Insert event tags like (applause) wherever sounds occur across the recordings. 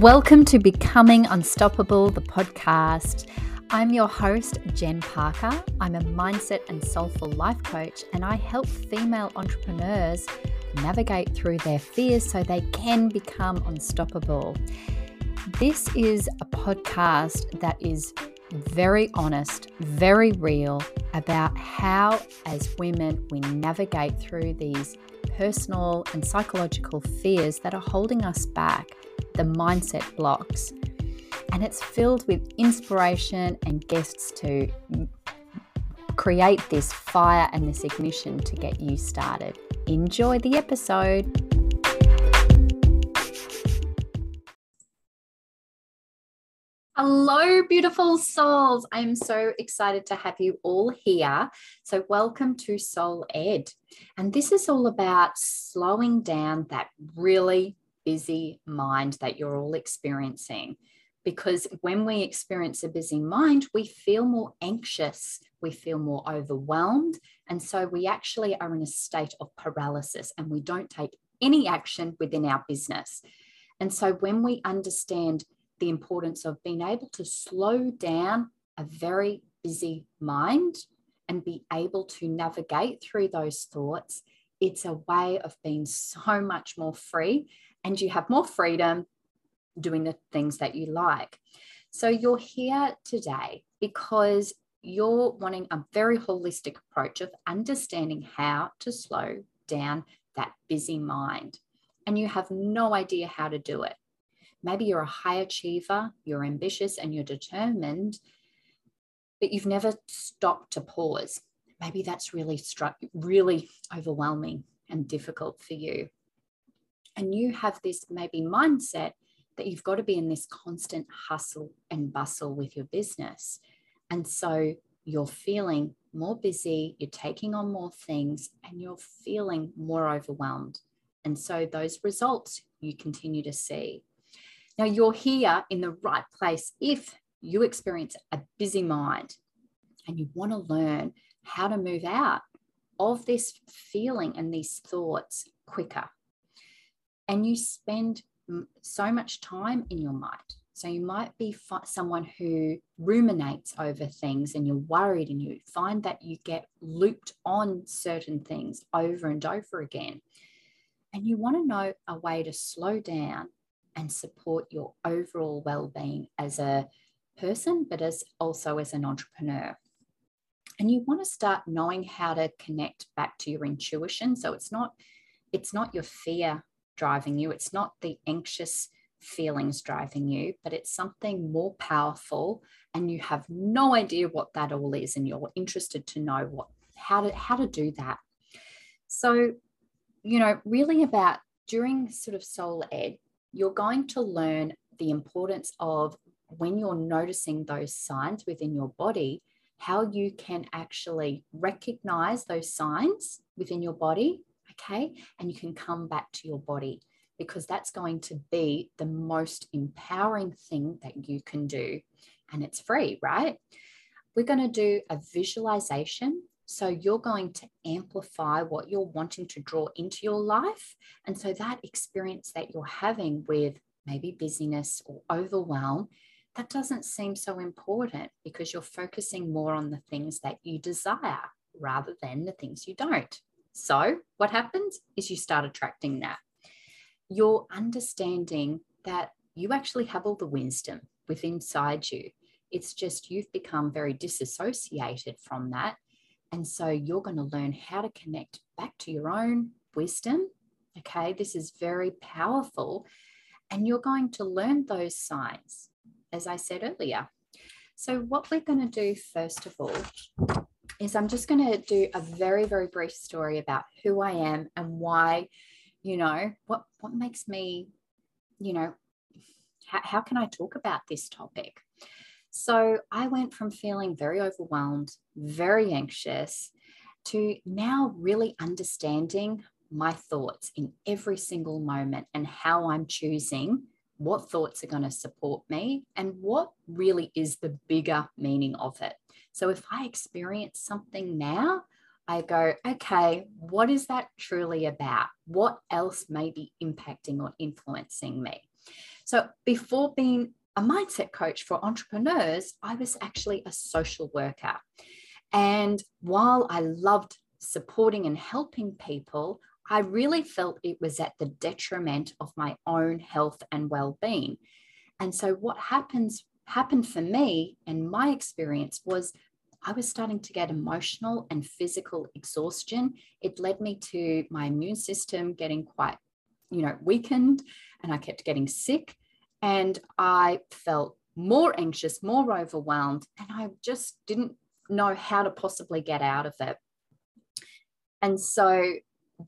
Welcome to Becoming Unstoppable, the podcast. I'm your host, Jen Parker. I'm a mindset and soulful life coach, and I help female entrepreneurs navigate through their fears so they can become unstoppable. This is a podcast that is very honest, very real about how, as women, we navigate through these personal and psychological fears that are holding us back, the mindset blocks. And it's filled with inspiration and guests to create this fire and this ignition to get you started. Enjoy the episode. Hello, beautiful souls. I'm so excited to have you all here. So, welcome to Soul Ed. And this is all about slowing down that really busy mind that you're all experiencing. Because when we experience a busy mind, we feel more anxious, we feel more overwhelmed. And so, we actually are in a state of paralysis and we don't take any action within our business. And so, when we understand the importance of being able to slow down a very busy mind and be able to navigate through those thoughts, it's a way of being so much more free and you have more freedom doing the things that you like. So you're here today because you're wanting a very holistic approach of understanding how to slow down that busy mind. And you have no idea how to do it. Maybe you're a high achiever, you're ambitious, and you're determined, but you've never stopped to pause. Maybe that's really struck, really overwhelming and difficult for you. And you have this maybe mindset that you've got to be in this constant hustle and bustle with your business. And so you're feeling more busy, you're taking on more things, and you're feeling more overwhelmed. And so those results you continue to see. Now, you're here in the right place if you experience a busy mind and you want to learn how to move out of this feeling and these thoughts quicker. And you spend so much time in your mind. So you might be someone who ruminates over things and you're worried and you find that you get looped on certain things over and over again. And you want to know a way to slow down and support your overall well-being as a person but as also as an entrepreneur and you want to start knowing how to connect back to your intuition so it's not it's not your fear driving you. It's not the anxious feelings driving you but it's something more powerful and you have no idea what that all is and you're interested to know what how to how to do that. So you know really about during sort of soul ed you're going to learn the importance of when you're noticing those signs within your body, how you can actually recognize those signs within your body, okay? And you can come back to your body because that's going to be the most empowering thing that you can do. And it's free, right? We're going to do a visualization so you're going to amplify what you're wanting to draw into your life. And so that experience that you're having with maybe busyness or overwhelm, that doesn't seem so important because you're focusing more on the things that you desire rather than the things you don't. So what happens is you start attracting that. You're understanding that you actually have all the wisdom within inside you. It's just you've become very disassociated from that and so you're going to learn how to connect back to your own wisdom. Okay, this is very powerful. And you're going to learn those signs, as I said earlier. So, what we're going to do first of all is I'm just going to do a very, very brief story about who I am and why, you know, what, what makes me, you know, how, how can I talk about this topic? So I went from feeling very overwhelmed, very anxious, to now really understanding my thoughts in every single moment and how I'm choosing what thoughts are going to support me and what really is the bigger meaning of it. So if I experience something now, I go, okay, what is that truly about? What else may be impacting or influencing me? So before being a mindset coach for entrepreneurs, I was actually a social worker. And while I loved supporting and helping people, I really felt it was at the detriment of my own health and well-being. And so what happens happened for me and my experience was I was starting to get emotional and physical exhaustion. It led me to my immune system getting quite, you know, weakened and I kept getting sick and I felt more anxious, more overwhelmed, and I just didn't know how to possibly get out of it. And so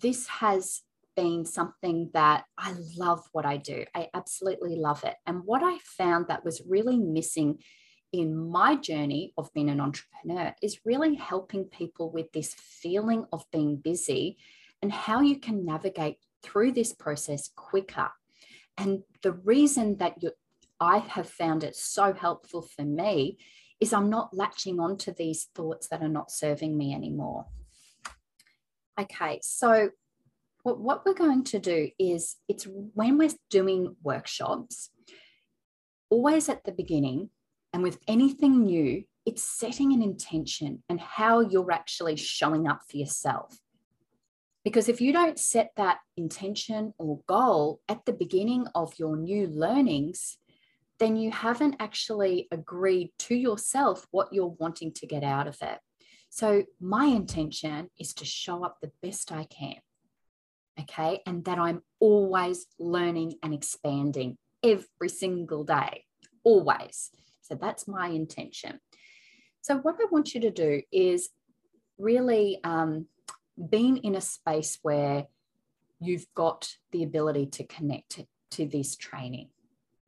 this has been something that I love what I do. I absolutely love it. And what I found that was really missing in my journey of being an entrepreneur is really helping people with this feeling of being busy and how you can navigate through this process quicker. And the reason that you, I have found it so helpful for me is I'm not latching onto these thoughts that are not serving me anymore. Okay, so what, what we're going to do is it's when we're doing workshops, always at the beginning, and with anything new, it's setting an intention and how you're actually showing up for yourself. Because if you don't set that intention or goal at the beginning of your new learnings, then you haven't actually agreed to yourself what you're wanting to get out of it. So, my intention is to show up the best I can. Okay. And that I'm always learning and expanding every single day, always. So, that's my intention. So, what I want you to do is really um, being in a space where you've got the ability to connect to this training.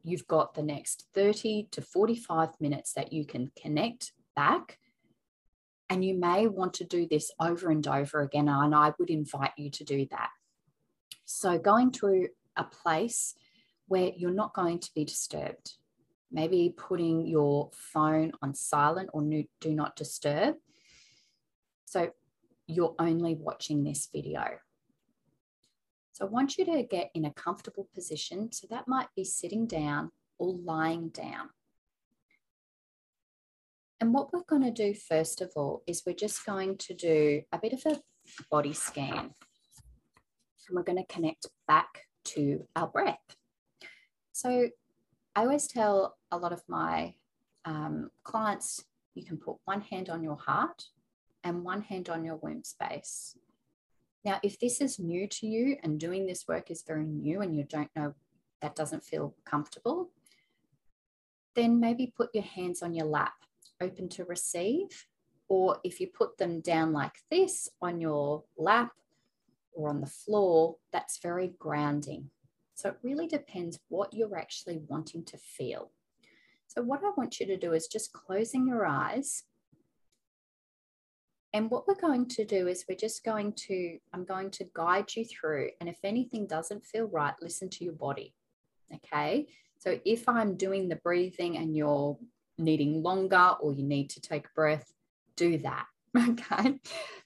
You've got the next 30 to 45 minutes that you can connect back. And you may want to do this over and over again. And I would invite you to do that. So, going to a place where you're not going to be disturbed, maybe putting your phone on silent or do not disturb. So, you're only watching this video. So I want you to get in a comfortable position. So that might be sitting down or lying down. And what we're going to do first of all is we're just going to do a bit of a body scan. And we're going to connect back to our breath. So I always tell a lot of my um, clients, you can put one hand on your heart and one hand on your womb space. Now, if this is new to you and doing this work is very new and you don't know, that doesn't feel comfortable, then maybe put your hands on your lap, open to receive. Or if you put them down like this on your lap or on the floor, that's very grounding. So it really depends what you're actually wanting to feel. So, what I want you to do is just closing your eyes and what we're going to do is we're just going to, I'm going to guide you through. And if anything doesn't feel right, listen to your body. Okay. So if I'm doing the breathing and you're needing longer or you need to take a breath, do that. (laughs) Okay.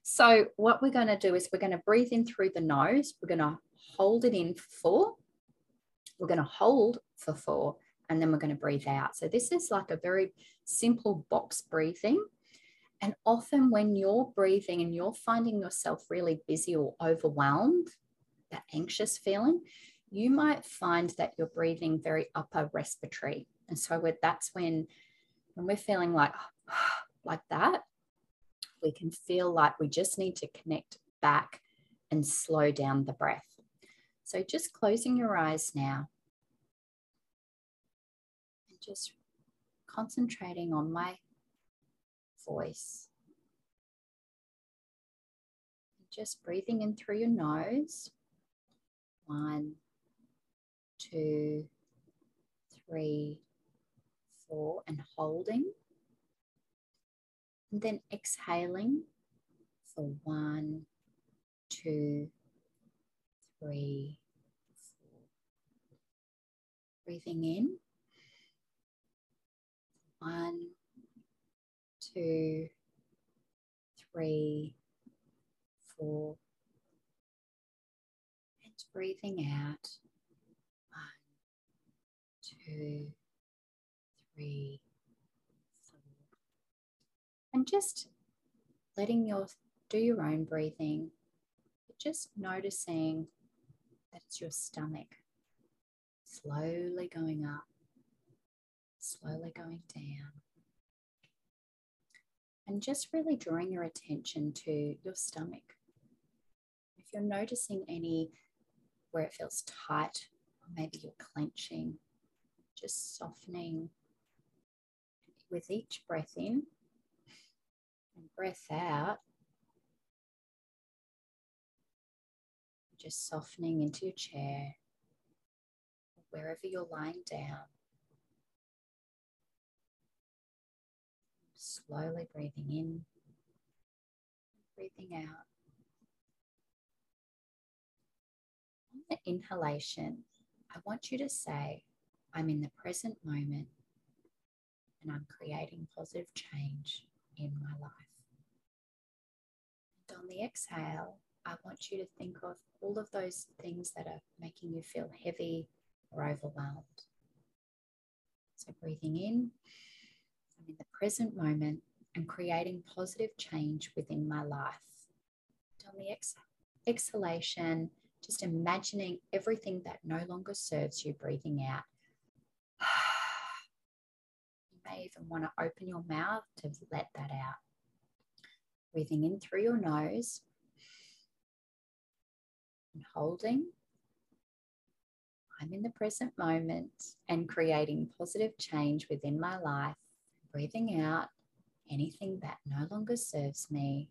So what we're going to do is we're going to breathe in through the nose. We're going to hold it in for four. We're going to hold for four and then we're going to breathe out. So this is like a very simple box breathing. And often, when you're breathing and you're finding yourself really busy or overwhelmed, that anxious feeling, you might find that you're breathing very upper respiratory. And so that's when, when we're feeling like, (sighs) like that, we can feel like we just need to connect back and slow down the breath. So just closing your eyes now and just concentrating on my voice. Just breathing in through your nose. One, two, three, four, and holding. And then exhaling for one, two, three, four. Breathing in. One, two, three, four. And breathing out. One, two, three. And just letting your do your own breathing, just noticing that it's your stomach slowly going up, slowly going down. And just really drawing your attention to your stomach. If you're noticing any where it feels tight, or maybe you're clenching, just softening with each breath in and breath out. Just softening into your chair, wherever you're lying down. Slowly breathing in, breathing out. On the inhalation, I want you to say, I'm in the present moment and I'm creating positive change in my life. On the exhale, I want you to think of all of those things that are making you feel heavy or overwhelmed. So, breathing in, I'm in the present moment and creating positive change within my life. On the ex- exhalation, just imagining everything that no longer serves you, breathing out. (sighs) You may even want to open your mouth to let that out. Breathing in through your nose and holding. I'm in the present moment and creating positive change within my life. Breathing out anything that no longer serves me,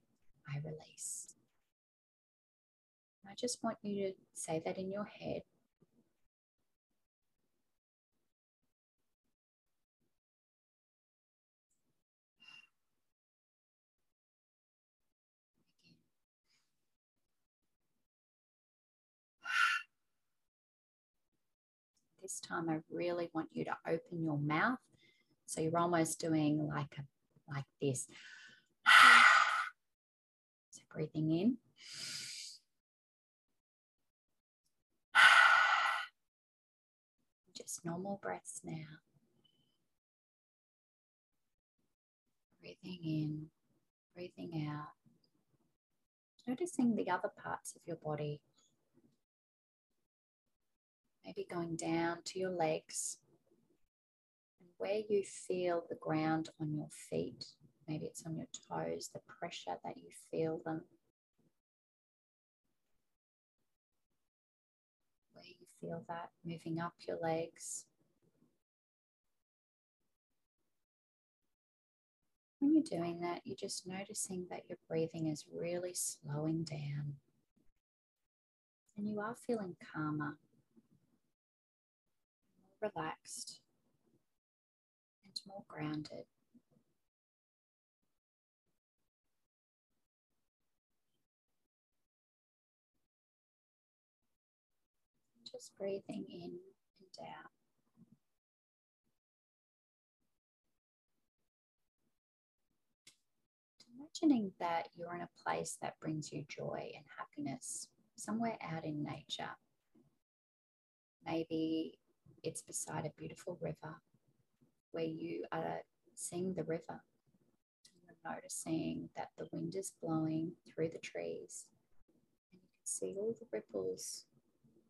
I release. I just want you to say that in your head. This time I really want you to open your mouth. So you're almost doing like a like this. (sighs) So breathing in. (sighs) Just normal breaths now. Breathing in, breathing out. Noticing the other parts of your body. Maybe going down to your legs and where you feel the ground on your feet. Maybe it's on your toes, the pressure that you feel them. Where you feel that moving up your legs. When you're doing that, you're just noticing that your breathing is really slowing down and you are feeling calmer, relaxed, and more grounded. just breathing in and out. Imagining that you're in a place that brings you joy and happiness, somewhere out in nature. Maybe it's beside a beautiful river where you are seeing the river. You're noticing that the wind is blowing through the trees and you can see all the ripples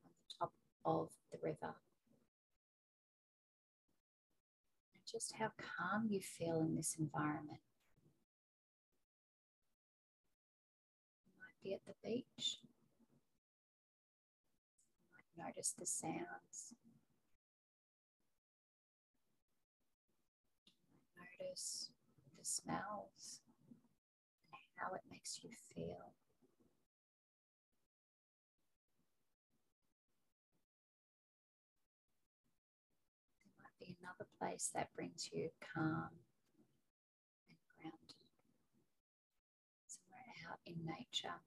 on the top of the river. And just how calm you feel in this environment. You might be at the beach. You might notice the sounds. You might notice the smells and how it makes you feel. There might be another place that brings you calm and grounded. Somewhere out in nature.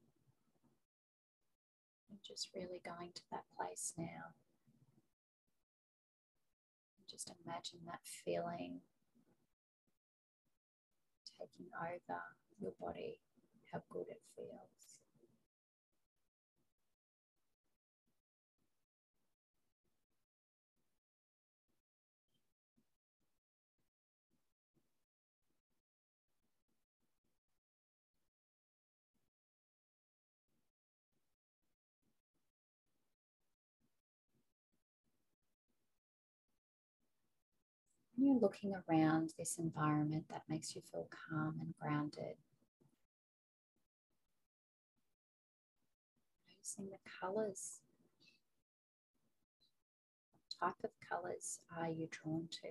And just really going to that place now. Just imagine that feeling taking over your body, how good it feels. You're looking around this environment that makes you feel calm and grounded. Noticing the colors. What type of colors are you drawn to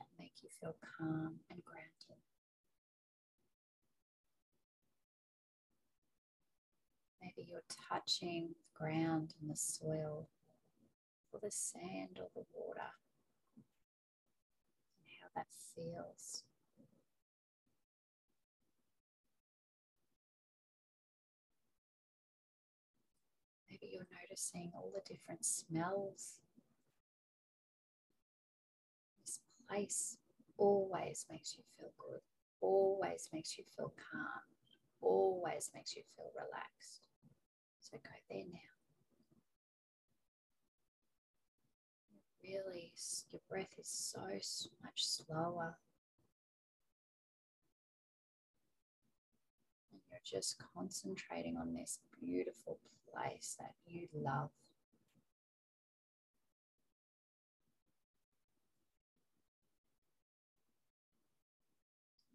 that make you feel calm and grounded? Maybe you're touching the ground and the soil or the sand or the water that feels. Maybe you're noticing all the different smells. This place always makes you feel good, always makes you feel calm, always makes you feel relaxed. So go there now. Really, your breath is so much slower. And you're just concentrating on this beautiful place that you love.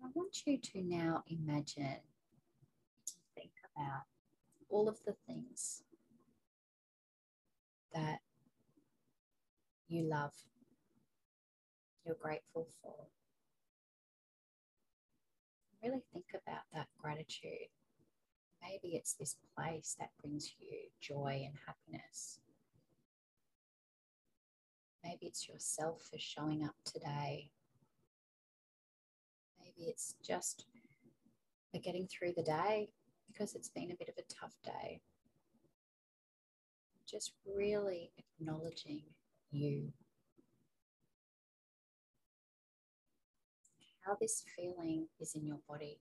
I want you to now imagine, think about all of the things that you love, you're grateful for. Really think about that gratitude. Maybe it's this place that brings you joy and happiness. Maybe it's yourself for showing up today. Maybe it's just for getting through the day because it's been a bit of a tough day. Just really acknowledging you. How this feeling is in your body.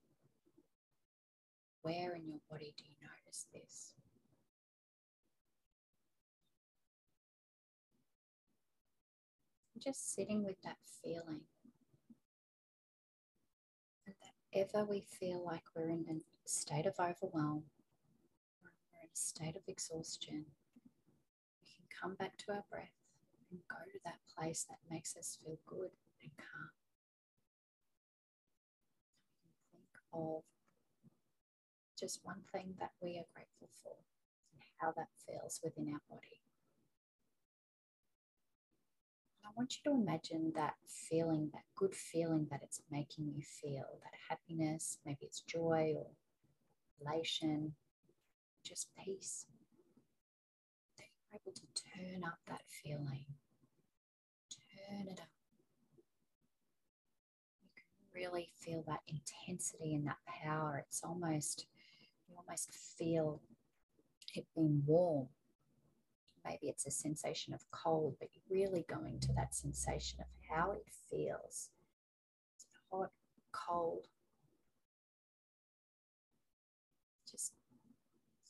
Where in your body do you notice this? Just sitting with that feeling. And that ever we feel like we're in a state of overwhelm, or we're in a state of exhaustion, we can come back to our breath and go to that place that makes us feel good and calm. We can think of just one thing that we are grateful for and how that feels within our body. I want you to imagine that feeling, that good feeling that it's making you feel, that happiness, maybe it's joy or elation, just peace. That you're able to turn up that feeling, turn it up. You can really feel that intensity and that power. It's almost, you almost feel it being warm. Maybe it's a sensation of cold, but you're really going to that sensation of how it feels. Hot, cold? Just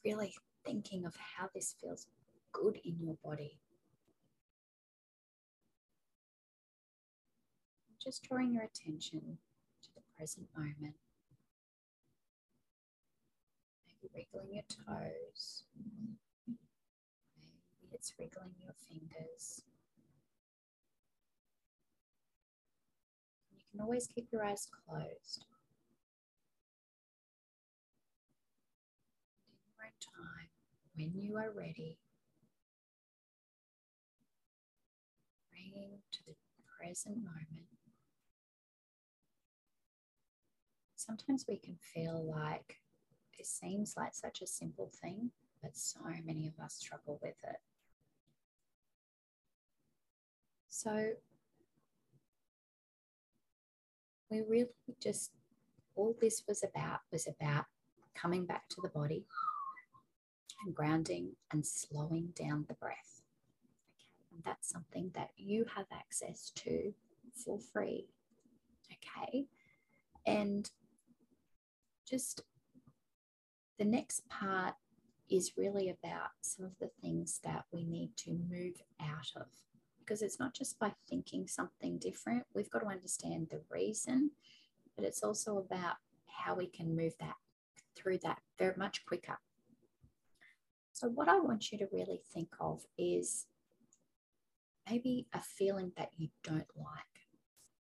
really thinking of how this feels good in your body. Just drawing your attention to the present moment. Maybe wriggling your toes. Maybe it's wriggling your fingers. You can always keep your eyes closed. In your own time, when you are ready, bringing to the present moment. Sometimes we can feel like it seems like such a simple thing, but so many of us struggle with it. So we really just, all this was about was about coming back to the body and grounding and slowing down the breath. Okay, and that's something that you have access to for free. Okay, and just the next part is really about some of the things that we need to move out of because it's not just by thinking something different, we've got to understand the reason, but it's also about how we can move that through that very much quicker. So, what I want you to really think of is maybe a feeling that you don't like.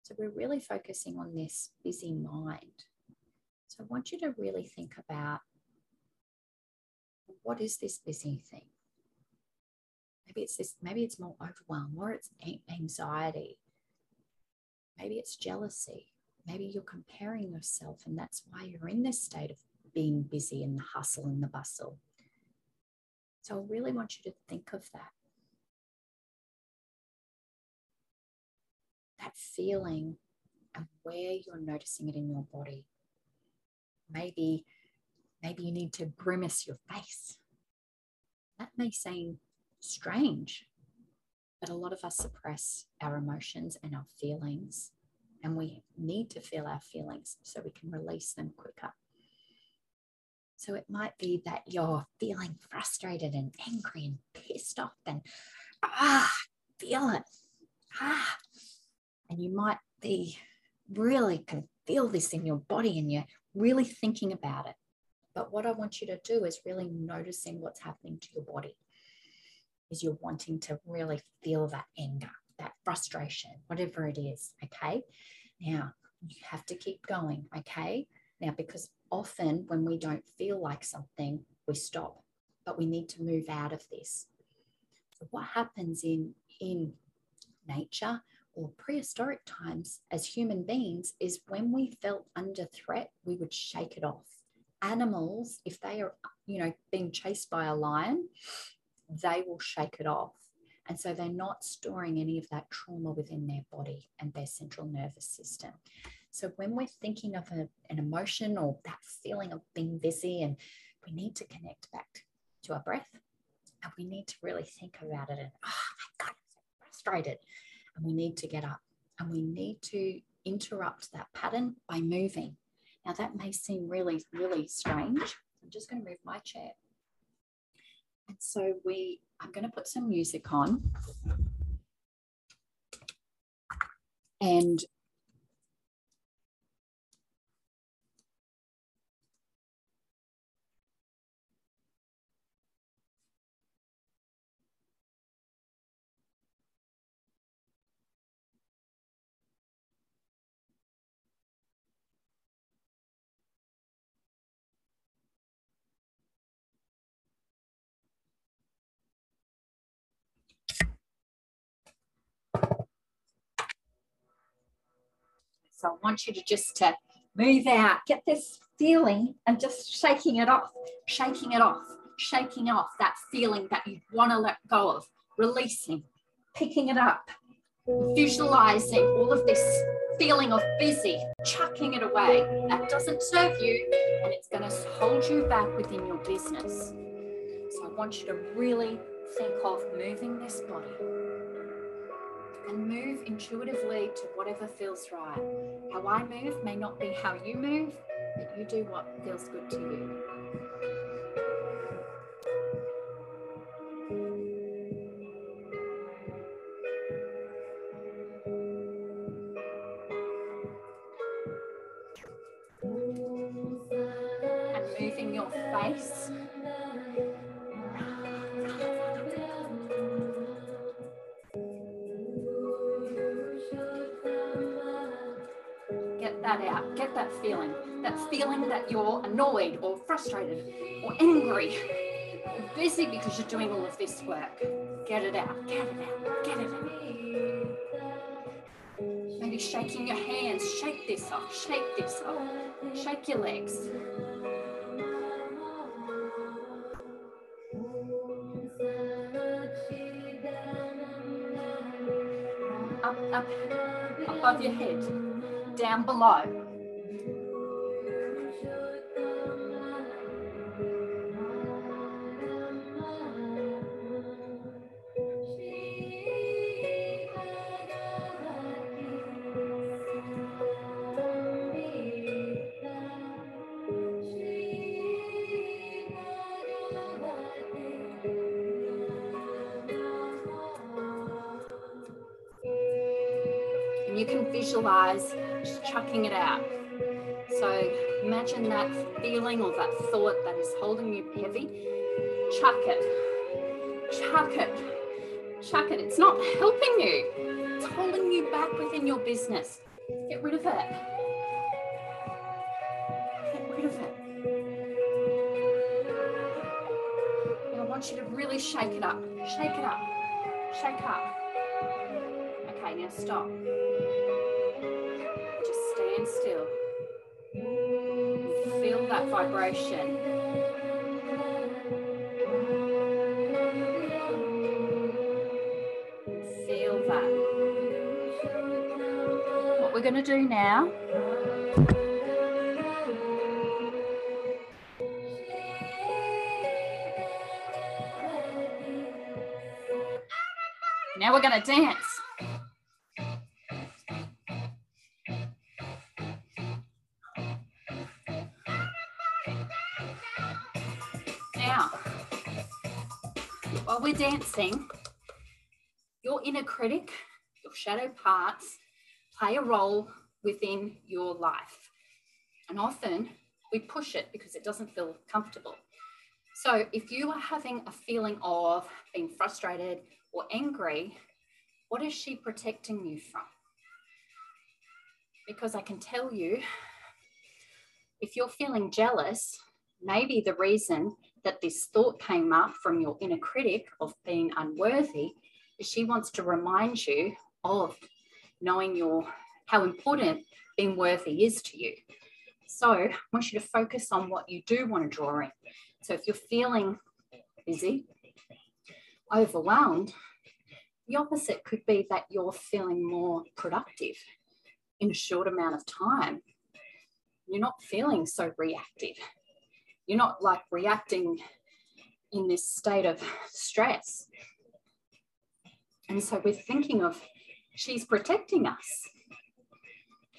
So we're really focusing on this busy mind. So I want you to really think about what is this busy thing? Maybe it's this, maybe it's more overwhelm or it's anxiety. Maybe it's jealousy. Maybe you're comparing yourself, and that's why you're in this state of being busy and the hustle and the bustle. So I really want you to think of that. That feeling and where you're noticing it in your body. Maybe, maybe you need to grimace your face. That may seem strange, but a lot of us suppress our emotions and our feelings, and we need to feel our feelings so we can release them quicker. So it might be that you're feeling frustrated and angry and pissed off and ah, feel it. Ah. And you might be really can feel this in your body and you're really thinking about it. But what I want you to do is really noticing what's happening to your body. Is you're wanting to really feel that anger, that frustration, whatever it is. Okay. Now you have to keep going. Okay. Now, because often when we don't feel like something, we stop, but we need to move out of this. So what happens in, in nature or prehistoric times as human beings is when we felt under threat, we would shake it off. Animals, if they are, you know, being chased by a lion, they will shake it off. And so they're not storing any of that trauma within their body and their central nervous system. So when we're thinking of a, an emotion or that feeling of being busy, and we need to connect back to our breath, and we need to really think about it. And oh my God, I'm so frustrated. And we need to get up and we need to interrupt that pattern by moving. Now that may seem really, really strange. I'm just going to move my chair. And so we, I'm going to put some music on. And So I want you to just to move out, get this feeling and just shaking it off, shaking it off, shaking off that feeling that you want to let go of, releasing, picking it up, visualizing all of this feeling of busy, chucking it away. That doesn't serve you and it's going to hold you back within your business. So I want you to really think of moving this body and move intuitively to whatever feels right. How I move may not be how you move, but you do what feels good to you. That out. Get that feeling. That feeling that you're annoyed or frustrated or angry or busy because you're doing all of this work. Get it out. Get it out. Get it out. Maybe shaking your hands. Shake this off. Shake this off. Shake your legs. Up, up, above your head down below. So imagine that feeling or that thought that is holding you heavy. Chuck it. Chuck it. Chuck it. It's not helping you. It's holding you back within your business. Get rid of it. Get rid of it. Now I want you to really shake it up. Shake it up. Shake up. Okay, now stop. Just stand still. That vibration. Feel that. What we're going to do now Now we're going to dance. Now, while we're dancing, your inner critic, your shadow parts, play a role within your life. And often we push it because it doesn't feel comfortable. So if you are having a feeling of being frustrated or angry, what is she protecting you from? Because I can tell you, if you're feeling jealous, maybe the reason that this thought came up from your inner critic of being unworthy she wants to remind you of knowing your how important being worthy is to you. So I want you to focus on what you do want to draw in. So if you're feeling busy, overwhelmed, the opposite could be that you're feeling more productive in a short amount of time. You're not feeling so reactive. You're not like reacting in this state of stress. And so we're thinking of she's protecting us.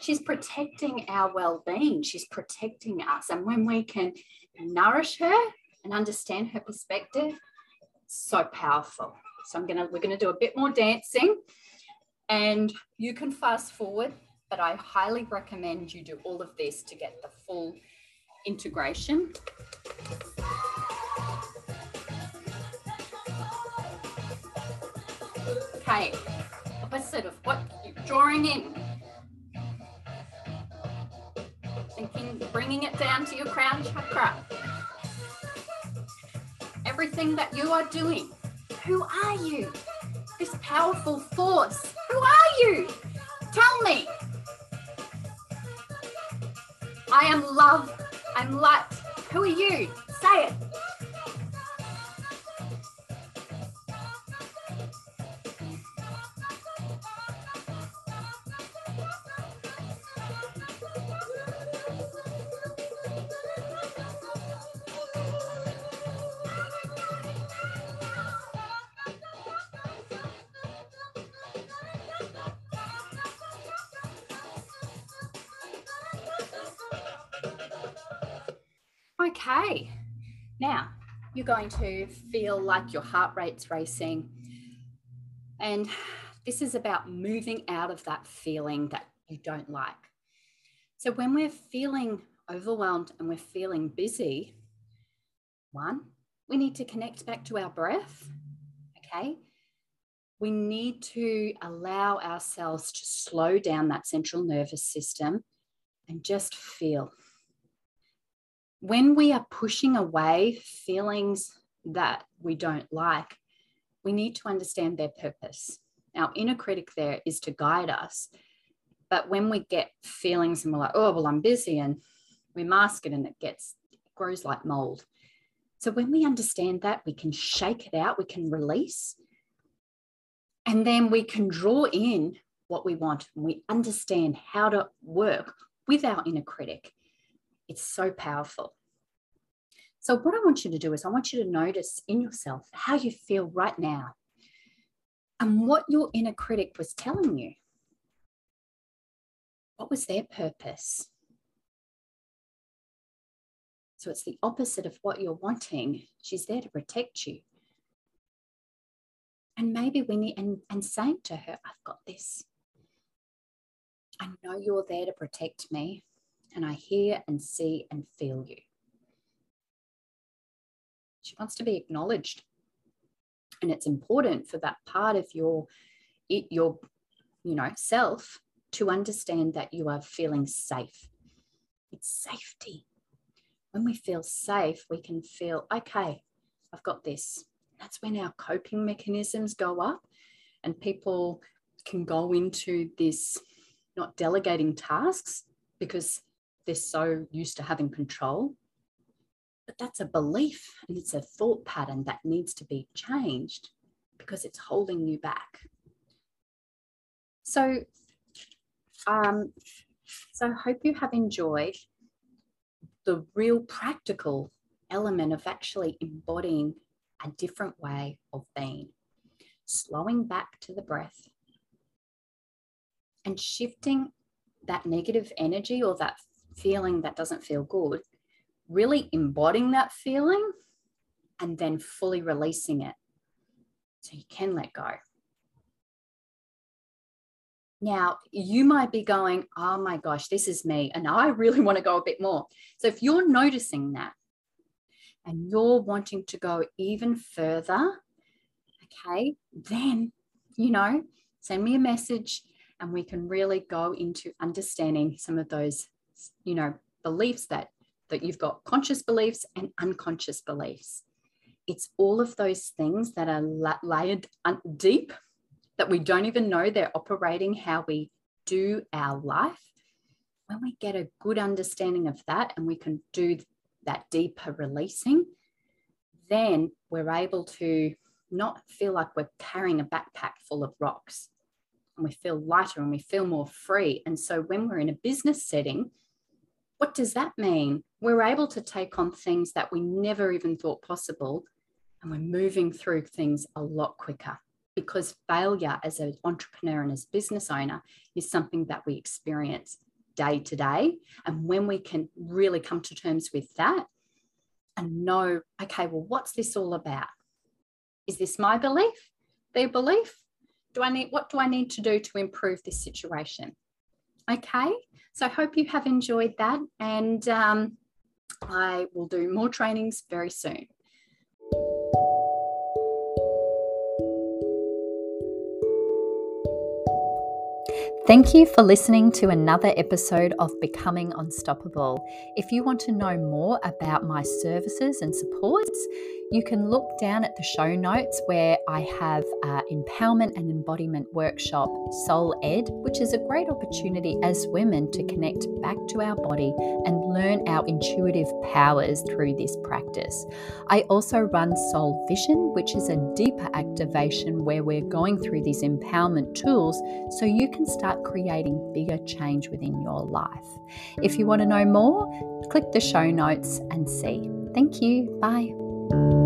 She's protecting our well being. She's protecting us. And when we can nourish her and understand her perspective, so powerful. So I'm gonna, we're gonna do a bit more dancing and you can fast forward, but I highly recommend you do all of this to get the full integration. Okay, opposite of what you're drawing in. Thinking, bringing it down to your crown chakra. Everything that you are doing, who are you? This powerful force, who are you? Tell me. I am love. I'm light. Who are you? Say it. Okay, now you're going to feel like your heart rate's racing. And this is about moving out of that feeling that you don't like. So when we're feeling overwhelmed and we're feeling busy, one, we need to connect back to our breath. Okay. We need to allow ourselves to slow down that central nervous system and just feel when we are pushing away feelings that we don't like, we need to understand their purpose. Our inner critic there is to guide us. But when we get feelings and we're like, oh, well, I'm busy, and we mask it and it gets, it grows like mold. So when we understand that, we can shake it out, we can release, and then we can draw in what we want. We understand how to work with our inner critic it's so powerful. So, what I want you to do is, I want you to notice in yourself how you feel right now and what your inner critic was telling you. What was their purpose? So, it's the opposite of what you're wanting. She's there to protect you. And maybe we need, and, and saying to her, I've got this. I know you're there to protect me and I hear and see and feel you. She wants to be acknowledged. And it's important for that part of your, your, you know, self to understand that you are feeling safe. It's safety. When we feel safe, we can feel, okay, I've got this. That's when our coping mechanisms go up and people can go into this not delegating tasks because they're so used to having control. But that's a belief and it's a thought pattern that needs to be changed because it's holding you back. So, um, so I hope you have enjoyed the real practical element of actually embodying a different way of being, slowing back to the breath and shifting that negative energy or that feeling that doesn't feel good, really embodying that feeling and then fully releasing it so you can let go. Now, you might be going, oh my gosh, this is me. And I really want to go a bit more. So, if you're noticing that and you're wanting to go even further, okay, then, you know, send me a message and we can really go into understanding some of those, you know, beliefs that that you've got conscious beliefs and unconscious beliefs. It's all of those things that are layered deep that we don't even know they're operating how we do our life, when we get a good understanding of that and we can do that deeper releasing, then we're able to not feel like we're carrying a backpack full of rocks and we feel lighter and we feel more free. And so when we're in a business setting, what does that mean? We're able to take on things that we never even thought possible and we're moving through things a lot quicker because failure as an entrepreneur and as a business owner is something that we experience day to day. And when we can really come to terms with that and know, okay, well, what's this all about? Is this my belief? Their belief? Do I need what do I need to do to improve this situation? Okay, so I hope you have enjoyed that, and um, I will do more trainings very soon. Thank you for listening to another episode of Becoming Unstoppable. If you want to know more about my services and supports, you can look down at the show notes where I have an empowerment and embodiment workshop, Soul Ed, which is a great opportunity as women to connect back to our body and learn our intuitive powers through this practice. I also run Soul Vision, which is a deeper activation where we're going through these empowerment tools so you can start creating bigger change within your life. If you want to know more, click the show notes and see. Thank you. Bye.